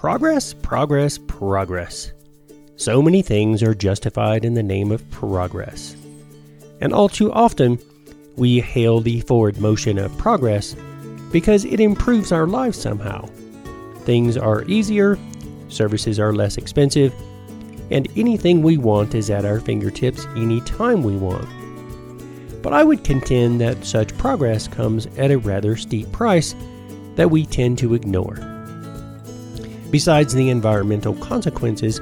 Progress, progress, progress. So many things are justified in the name of progress. And all too often, we hail the forward motion of progress because it improves our lives somehow. Things are easier, services are less expensive, and anything we want is at our fingertips anytime we want. But I would contend that such progress comes at a rather steep price that we tend to ignore. Besides the environmental consequences,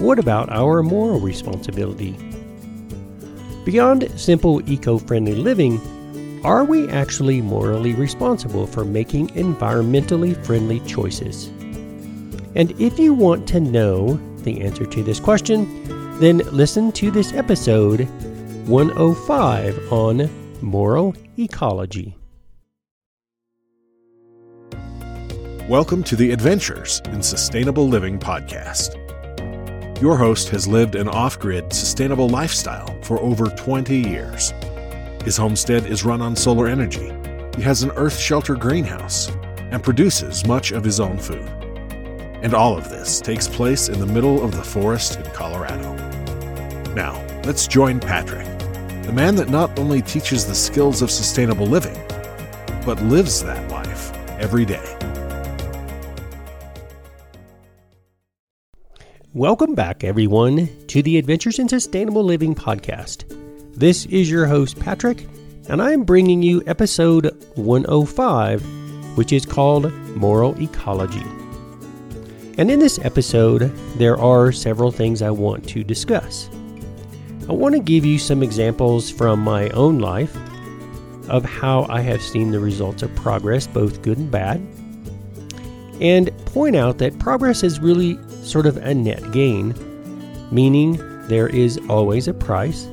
what about our moral responsibility? Beyond simple eco friendly living, are we actually morally responsible for making environmentally friendly choices? And if you want to know the answer to this question, then listen to this episode 105 on moral ecology. Welcome to the Adventures in Sustainable Living podcast. Your host has lived an off grid, sustainable lifestyle for over 20 years. His homestead is run on solar energy. He has an earth shelter greenhouse and produces much of his own food. And all of this takes place in the middle of the forest in Colorado. Now, let's join Patrick, the man that not only teaches the skills of sustainable living, but lives that life every day. Welcome back, everyone, to the Adventures in Sustainable Living podcast. This is your host, Patrick, and I am bringing you episode 105, which is called Moral Ecology. And in this episode, there are several things I want to discuss. I want to give you some examples from my own life of how I have seen the results of progress, both good and bad, and point out that progress is really sort of a net gain, meaning there is always a price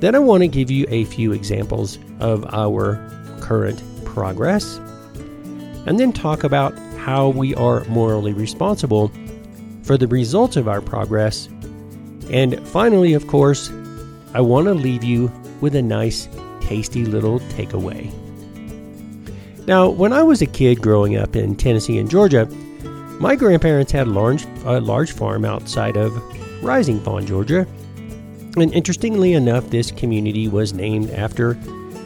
then I want to give you a few examples of our current progress, and then talk about how we are morally responsible for the results of our progress. And finally, of course, I want to leave you with a nice, tasty little takeaway. Now, when I was a kid growing up in Tennessee and Georgia, my grandparents had a large, a large farm outside of Rising Fawn, Georgia, and interestingly enough, this community was named after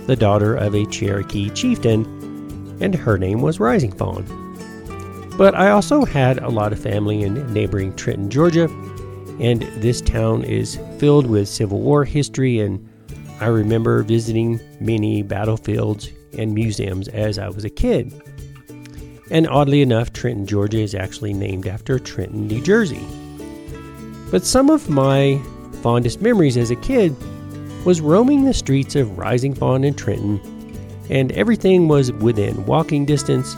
the daughter of a Cherokee chieftain, and her name was Rising Fawn. But I also had a lot of family in neighboring Trenton, Georgia, and this town is filled with Civil War history, and I remember visiting many battlefields and museums as I was a kid. And oddly enough, Trenton, Georgia is actually named after Trenton, New Jersey. But some of my fondest memories as a kid was roaming the streets of Rising Fawn and Trenton, and everything was within walking distance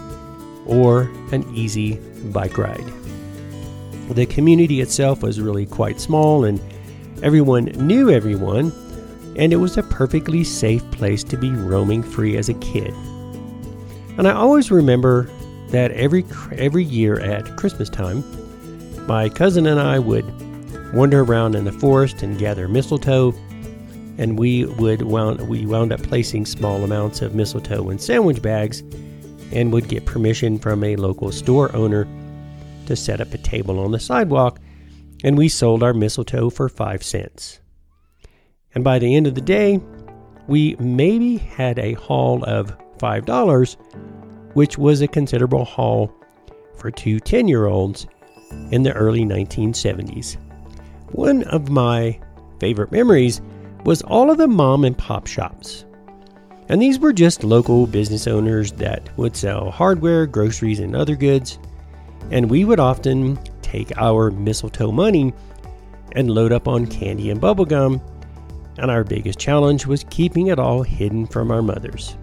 or an easy bike ride. The community itself was really quite small, and everyone knew everyone, and it was a perfectly safe place to be roaming free as a kid. And I always remember that every every year at Christmas time, my cousin and I would wander around in the forest and gather mistletoe. And we would wound, we wound up placing small amounts of mistletoe in sandwich bags and would get permission from a local store owner to set up a table on the sidewalk. And we sold our mistletoe for five cents. And by the end of the day, we maybe had a haul of $5, which was a considerable haul for two 10 year olds in the early 1970s. One of my favorite memories was all of the mom and pop shops. And these were just local business owners that would sell hardware, groceries, and other goods. And we would often take our mistletoe money and load up on candy and bubblegum. And our biggest challenge was keeping it all hidden from our mothers.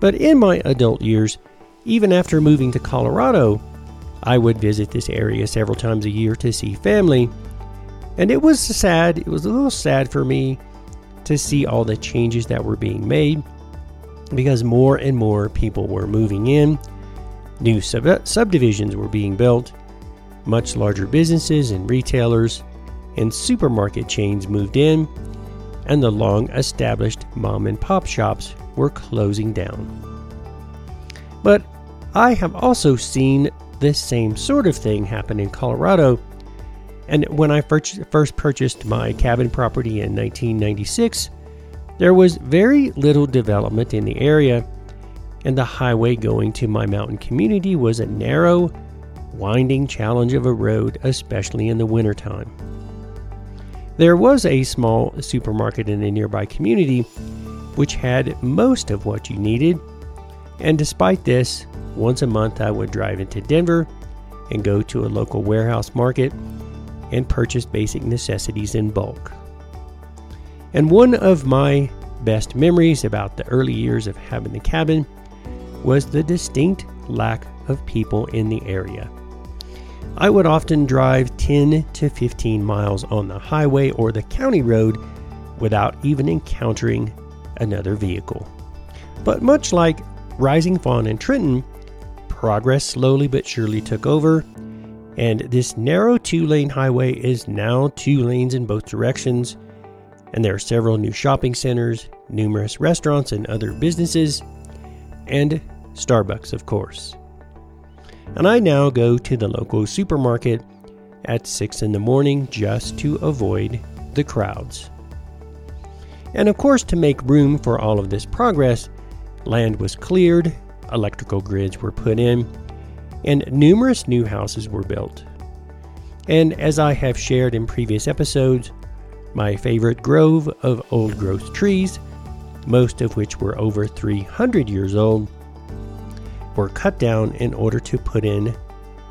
But in my adult years, even after moving to Colorado, I would visit this area several times a year to see family, and it was sad, it was a little sad for me to see all the changes that were being made because more and more people were moving in, new sub- subdivisions were being built, much larger businesses and retailers and supermarket chains moved in, and the long established mom and pop shops were closing down. But I have also seen this same sort of thing happen in Colorado. And when I first purchased my cabin property in 1996, there was very little development in the area, and the highway going to my mountain community was a narrow, winding challenge of a road, especially in the wintertime. There was a small supermarket in a nearby community which had most of what you needed, and despite this, once a month I would drive into Denver and go to a local warehouse market and purchase basic necessities in bulk. And one of my best memories about the early years of having the cabin was the distinct lack of people in the area. I would often drive 10 to 15 miles on the highway or the county road without even encountering another vehicle. But much like Rising Fawn and Trenton, progress slowly but surely took over, and this narrow two lane highway is now two lanes in both directions, and there are several new shopping centers, numerous restaurants and other businesses, and Starbucks, of course. And I now go to the local supermarket at 6 in the morning just to avoid the crowds. And of course, to make room for all of this progress, land was cleared electrical grids were put in, and numerous new houses were built. And as I have shared in previous episodes, my favorite grove of old growth trees, most of which were over 300 years old, were cut down in order to put in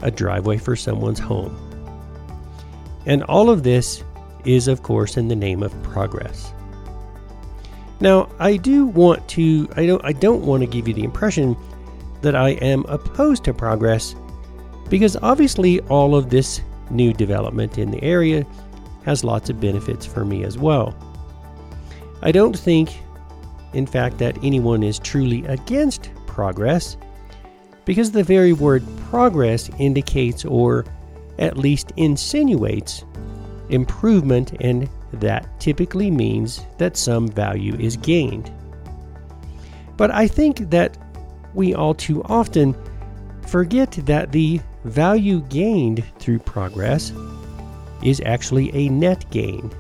a driveway for someone's home. And all of this is, of course, in the name of progress. Now, I do want to I don't I don't want to give you the impression that I am opposed to progress because obviously all of this new development in the area has lots of benefits for me as well. I don't think in fact that anyone is truly against progress because the very word progress indicates or at least insinuates improvement and that typically means that some value is gained. But I think that we all too often forget that the value gained through progress is actually a net gain.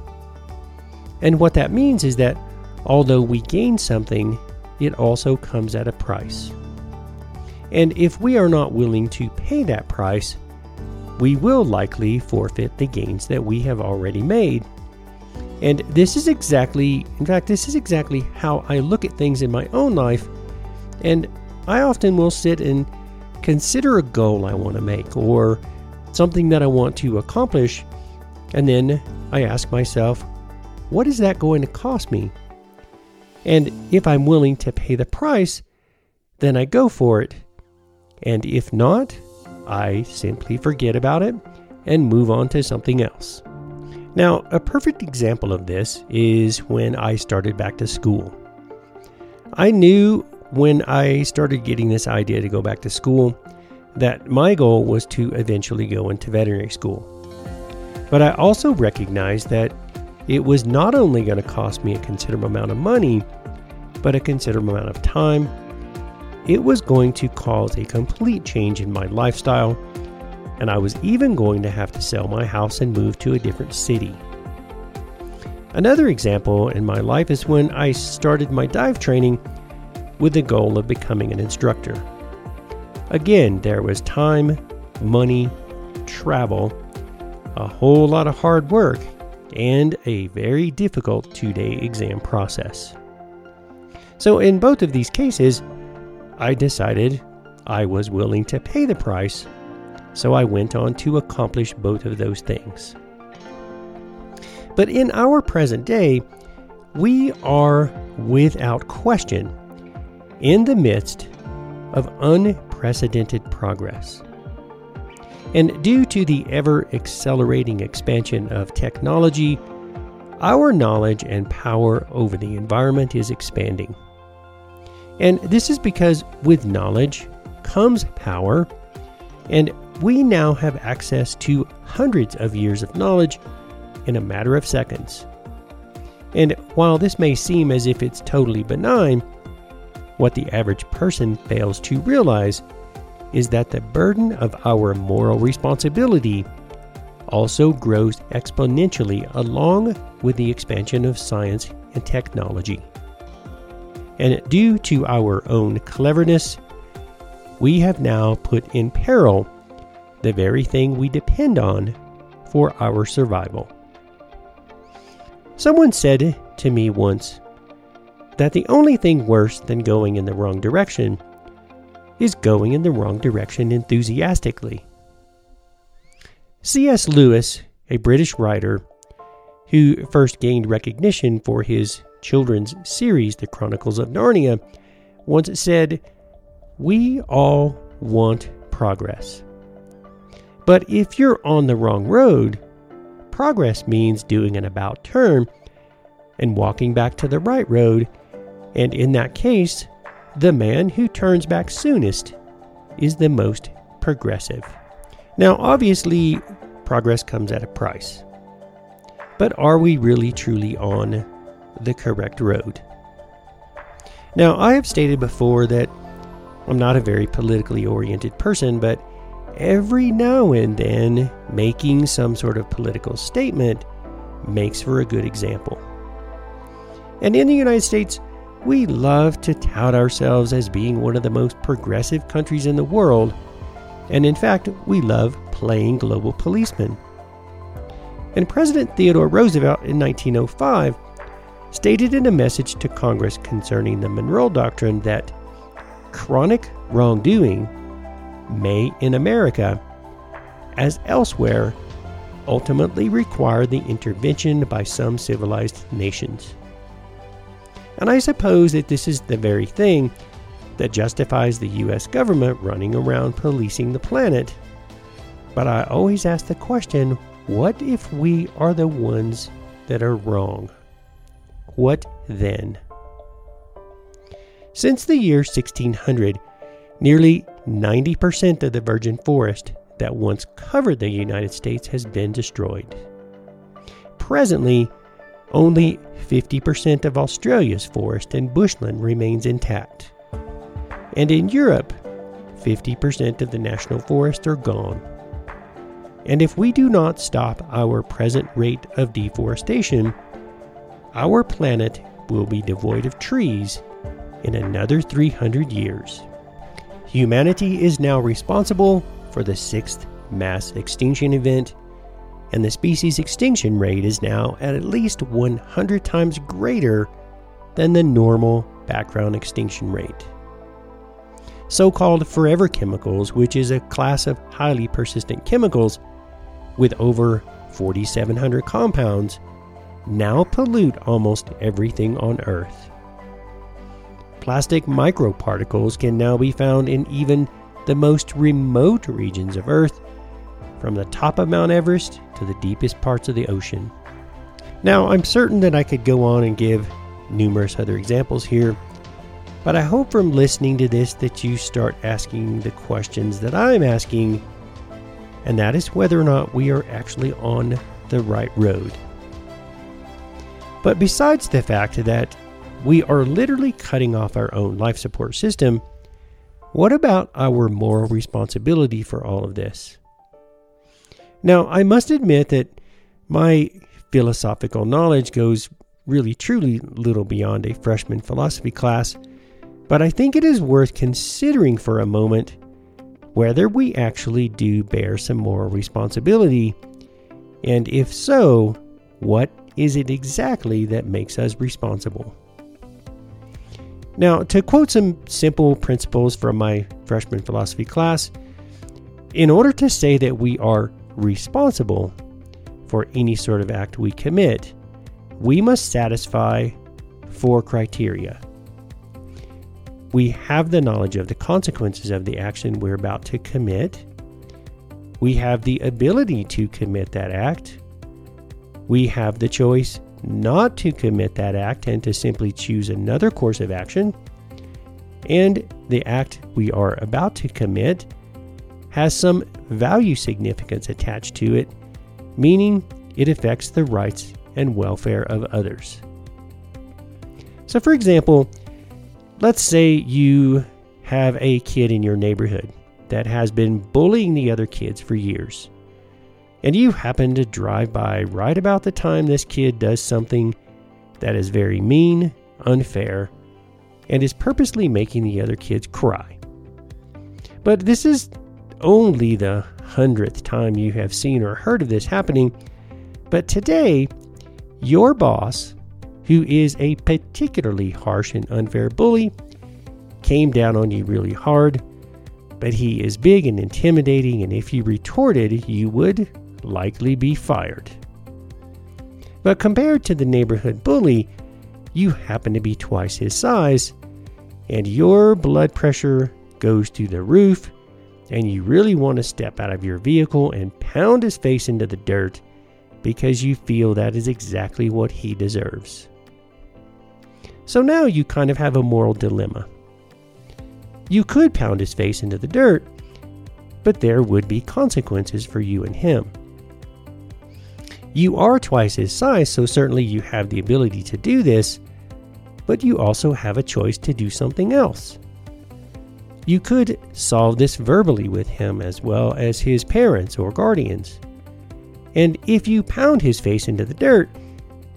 And what that means is that although we gain something, it also comes at a price. And if we are not willing to pay that price, we will likely forfeit the gains that we have already made and this is exactly, in fact, this is exactly how I look at things in my own life. And I often will sit and consider a goal I want to make or something that I want to accomplish. And then I ask myself, what is that going to cost me? And if I'm willing to pay the price, then I go for it. And if not, I simply forget about it and move on to something else. Now, a perfect example of this is when I started back to school. I knew when I started getting this idea to go back to school that my goal was to eventually go into veterinary school. But I also recognized that it was not only going to cost me a considerable amount of money, but a considerable amount of time. It was going to cause a complete change in my lifestyle and I was even going to have to sell my house and move to a different city. Another example in my life is when I started my dive training with the goal of becoming an instructor. Again, there was time, money, travel, a whole lot of hard work, and a very difficult two day exam process. So, in both of these cases, I decided I was willing to pay the price so I went on to accomplish both of those things. But in our present day, we are without question in the midst of unprecedented progress. And due to the ever accelerating expansion of technology, our knowledge and power over the environment is expanding. And this is because with knowledge comes power, and we now have access to hundreds of years of knowledge in a matter of seconds. And while this may seem as if it's totally benign, what the average person fails to realize is that the burden of our moral responsibility also grows exponentially along with the expansion of science and technology. And due to our own cleverness, we have now put in peril the very thing we depend on for our survival. Someone said to me once that the only thing worse than going in the wrong direction is going in the wrong direction enthusiastically. C.S. Lewis, a British writer who first gained recognition for his children's series, The Chronicles of Narnia, once said, We all want progress. But if you're on the wrong road, progress means doing an about turn and walking back to the right road, and in that case, the man who turns back soonest is the most progressive. Now, obviously, progress comes at a price. But are we really truly on the correct road? Now, I have stated before that I'm not a very politically oriented person, but every now and then making some sort of political statement makes for a good example. And in the United States, we love to tout ourselves as being one of the most progressive countries in the world, and in fact, we love playing global policeman. And President Theodore Roosevelt in 1905 stated in a message to Congress concerning the Monroe Doctrine that chronic wrongdoing may in America, as elsewhere, ultimately require the intervention by some civilized nations. And I suppose that this is the very thing that justifies the US government running around policing the planet. But I always ask the question what if we are the ones that are wrong? What then? Since the year 1600, nearly 90% of the virgin forest that once covered the United States has been destroyed. Presently, only 50% of Australia's forest and bushland remains intact. And in Europe, 50% of the national forests are gone. And if we do not stop our present rate of deforestation, our planet will be devoid of trees in another 300 years. Humanity is now responsible for the sixth mass extinction event and the species extinction rate is now at at least 100 times greater than the normal background extinction rate. So called forever chemicals, which is a class of highly persistent chemicals with over 4,700 compounds, now pollute almost everything on Earth. Plastic microparticles can now be found in even the most remote regions of Earth from the top of Mount Everest to the deepest parts of the ocean. Now, I'm certain that I could go on and give numerous other examples here, but I hope from listening to this that you start asking the questions that I'm asking, and that is whether or not we are actually on the right road. But besides the fact that we are literally cutting off our own life support system, what about our moral responsibility for all of this? Now, I must admit that my philosophical knowledge goes really truly little beyond a freshman philosophy class, but I think it is worth considering for a moment whether we actually do bear some moral responsibility, and if so, what is it exactly that makes us responsible? Now, to quote some simple principles from my freshman philosophy class, in order to say that we are responsible for any sort of act we commit, we must satisfy four criteria. We have the knowledge of the consequences of the action we're about to commit. We have the ability to commit that act. We have the choice not to commit that act and to simply choose another course of action. And the act we are about to commit has some value significance attached to it, meaning it affects the rights and welfare of others. So, for example, let's say you have a kid in your neighborhood that has been bullying the other kids for years. And you happen to drive by right about the time this kid does something that is very mean, unfair, and is purposely making the other kids cry. But this is only the hundredth time you have seen or heard of this happening. But today, your boss, who is a particularly harsh and unfair bully, came down on you really hard. But he is big and intimidating, and if you retorted, you would likely be fired. But compared to the neighborhood bully, you happen to be twice his size, and your blood pressure goes to the roof, and you really want to step out of your vehicle and pound his face into the dirt because you feel that is exactly what he deserves. So now you kind of have a moral dilemma. You could pound his face into the dirt, but there would be consequences for you and him. You are twice his size, so certainly you have the ability to do this, but you also have a choice to do something else. You could solve this verbally with him as well as his parents or guardians. And if you pound his face into the dirt,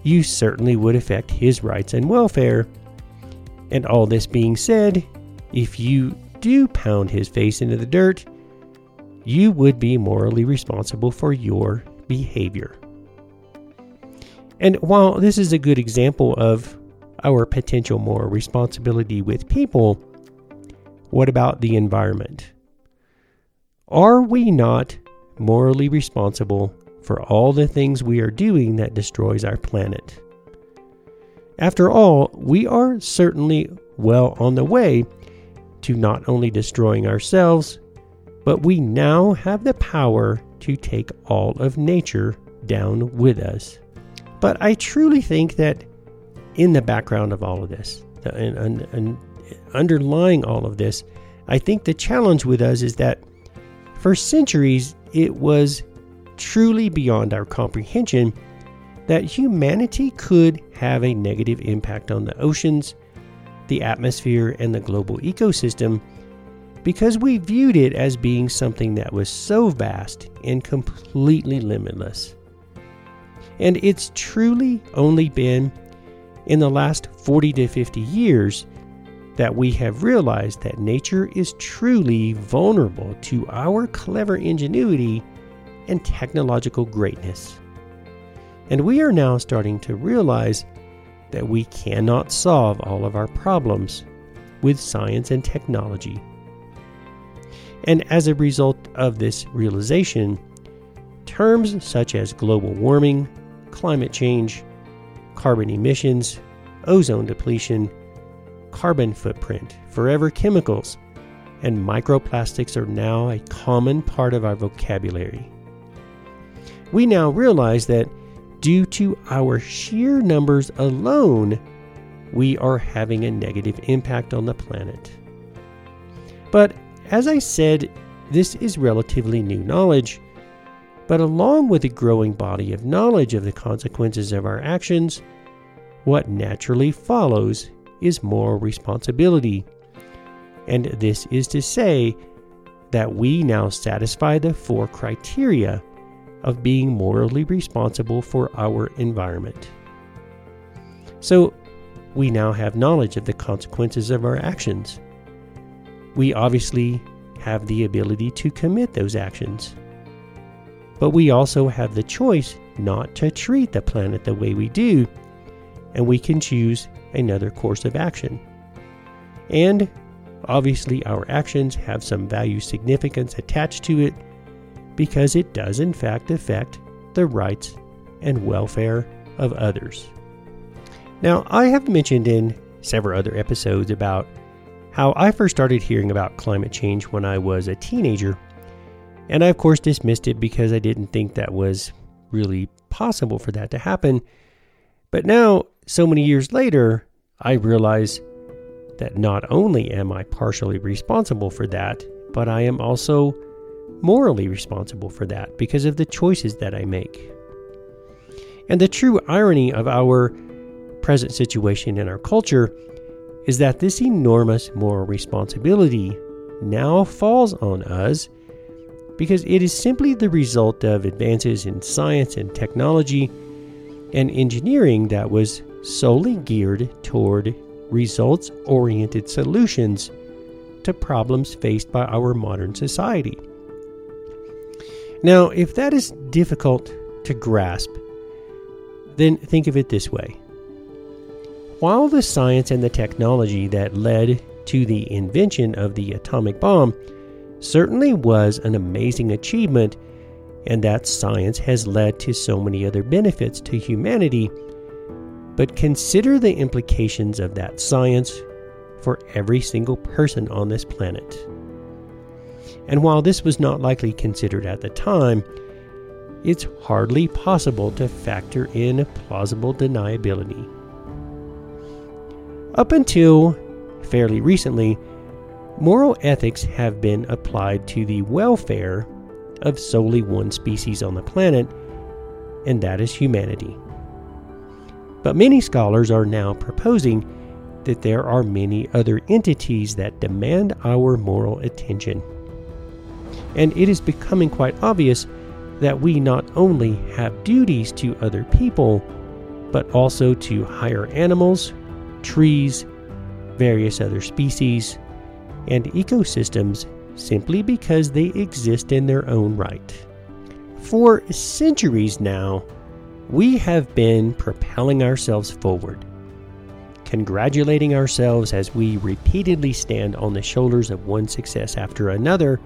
you certainly would affect his rights and welfare. And all this being said, if you do pound his face into the dirt, you would be morally responsible for your behavior. And while this is a good example of our potential moral responsibility with people, what about the environment? Are we not morally responsible for all the things we are doing that destroys our planet? After all, we are certainly well on the way to not only destroying ourselves, but we now have the power to take all of nature down with us. But I truly think that in the background of all of this, and, and, and underlying all of this, I think the challenge with us is that for centuries it was truly beyond our comprehension that humanity could have a negative impact on the oceans, the atmosphere, and the global ecosystem because we viewed it as being something that was so vast and completely limitless. And it's truly only been in the last 40 to 50 years that we have realized that nature is truly vulnerable to our clever ingenuity and technological greatness. And we are now starting to realize that we cannot solve all of our problems with science and technology. And as a result of this realization, terms such as global warming, climate change, carbon emissions, ozone depletion, carbon footprint, forever chemicals, and microplastics are now a common part of our vocabulary. We now realize that due to our sheer numbers alone, we are having a negative impact on the planet. But as I said, this is relatively new knowledge, but along with a growing body of knowledge of the consequences of our actions, what naturally follows is moral responsibility. And this is to say that we now satisfy the four criteria of being morally responsible for our environment. So, we now have knowledge of the consequences of our actions. We obviously have the ability to commit those actions. But we also have the choice not to treat the planet the way we do, and we can choose another course of action. And obviously, our actions have some value significance attached to it because it does, in fact, affect the rights and welfare of others. Now, I have mentioned in several other episodes about how I first started hearing about climate change when I was a teenager and I, of course, dismissed it because I didn't think that was really possible for that to happen. But now, so many years later, I realize that not only am I partially responsible for that, but I am also morally responsible for that because of the choices that I make. And the true irony of our present situation in our culture is that this enormous moral responsibility now falls on us because it is simply the result of advances in science and technology and engineering that was solely geared toward results oriented solutions to problems faced by our modern society. Now, if that is difficult to grasp, then think of it this way. While the science and the technology that led to the invention of the atomic bomb certainly was an amazing achievement, and that science has led to so many other benefits to humanity, but consider the implications of that science for every single person on this planet. And while this was not likely considered at the time, it's hardly possible to factor in plausible deniability. Up until fairly recently, moral ethics have been applied to the welfare of solely one species on the planet, and that is humanity. But many scholars are now proposing that there are many other entities that demand our moral attention. And it is becoming quite obvious that we not only have duties to other people, but also to higher animals, trees, various other species, and ecosystems simply because they exist in their own right. For centuries now, we have been propelling ourselves forward, congratulating ourselves as we repeatedly stand on the shoulders of one success after another.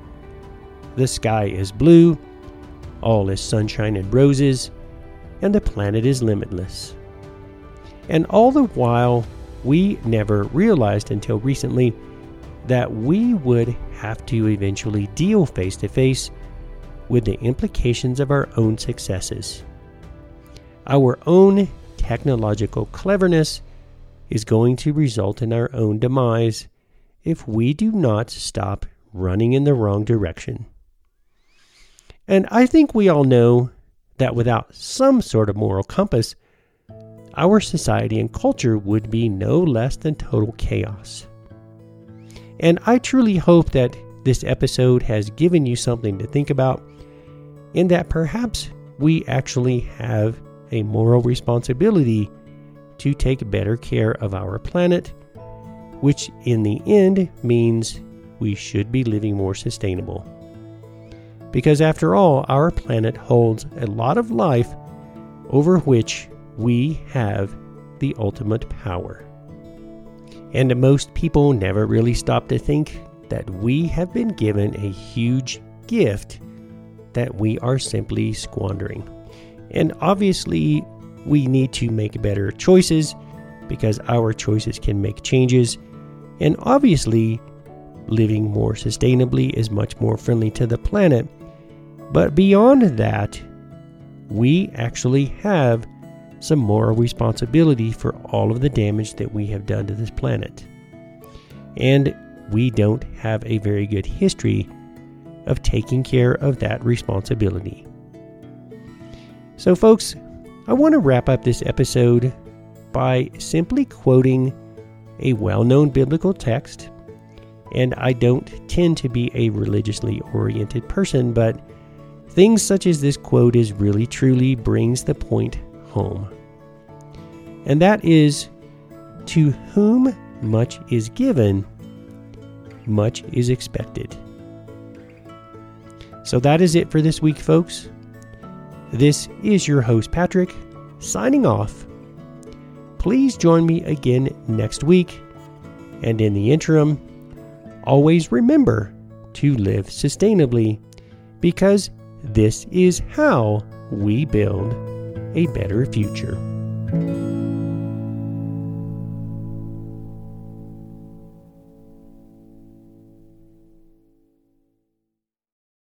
The sky is blue, all is sunshine and roses, and the planet is limitless. And all the while, we never realized until recently that we would have to eventually deal face to face with the implications of our own successes. Our own technological cleverness is going to result in our own demise if we do not stop running in the wrong direction. And I think we all know that without some sort of moral compass, our society and culture would be no less than total chaos. And I truly hope that this episode has given you something to think about, and that perhaps we actually have a moral responsibility to take better care of our planet, which in the end means we should be living more sustainable. Because after all, our planet holds a lot of life over which we have the ultimate power. And most people never really stop to think that we have been given a huge gift that we are simply squandering. And obviously, we need to make better choices because our choices can make changes. And obviously, living more sustainably is much more friendly to the planet. But beyond that, we actually have some moral responsibility for all of the damage that we have done to this planet. And we don't have a very good history of taking care of that responsibility. So, folks, I want to wrap up this episode by simply quoting a well known biblical text. And I don't tend to be a religiously oriented person, but things such as this quote is really truly brings the point home. And that is to whom much is given, much is expected. So that is it for this week, folks. This is your host, Patrick, signing off. Please join me again next week. And in the interim, always remember to live sustainably because this is how we build a better future.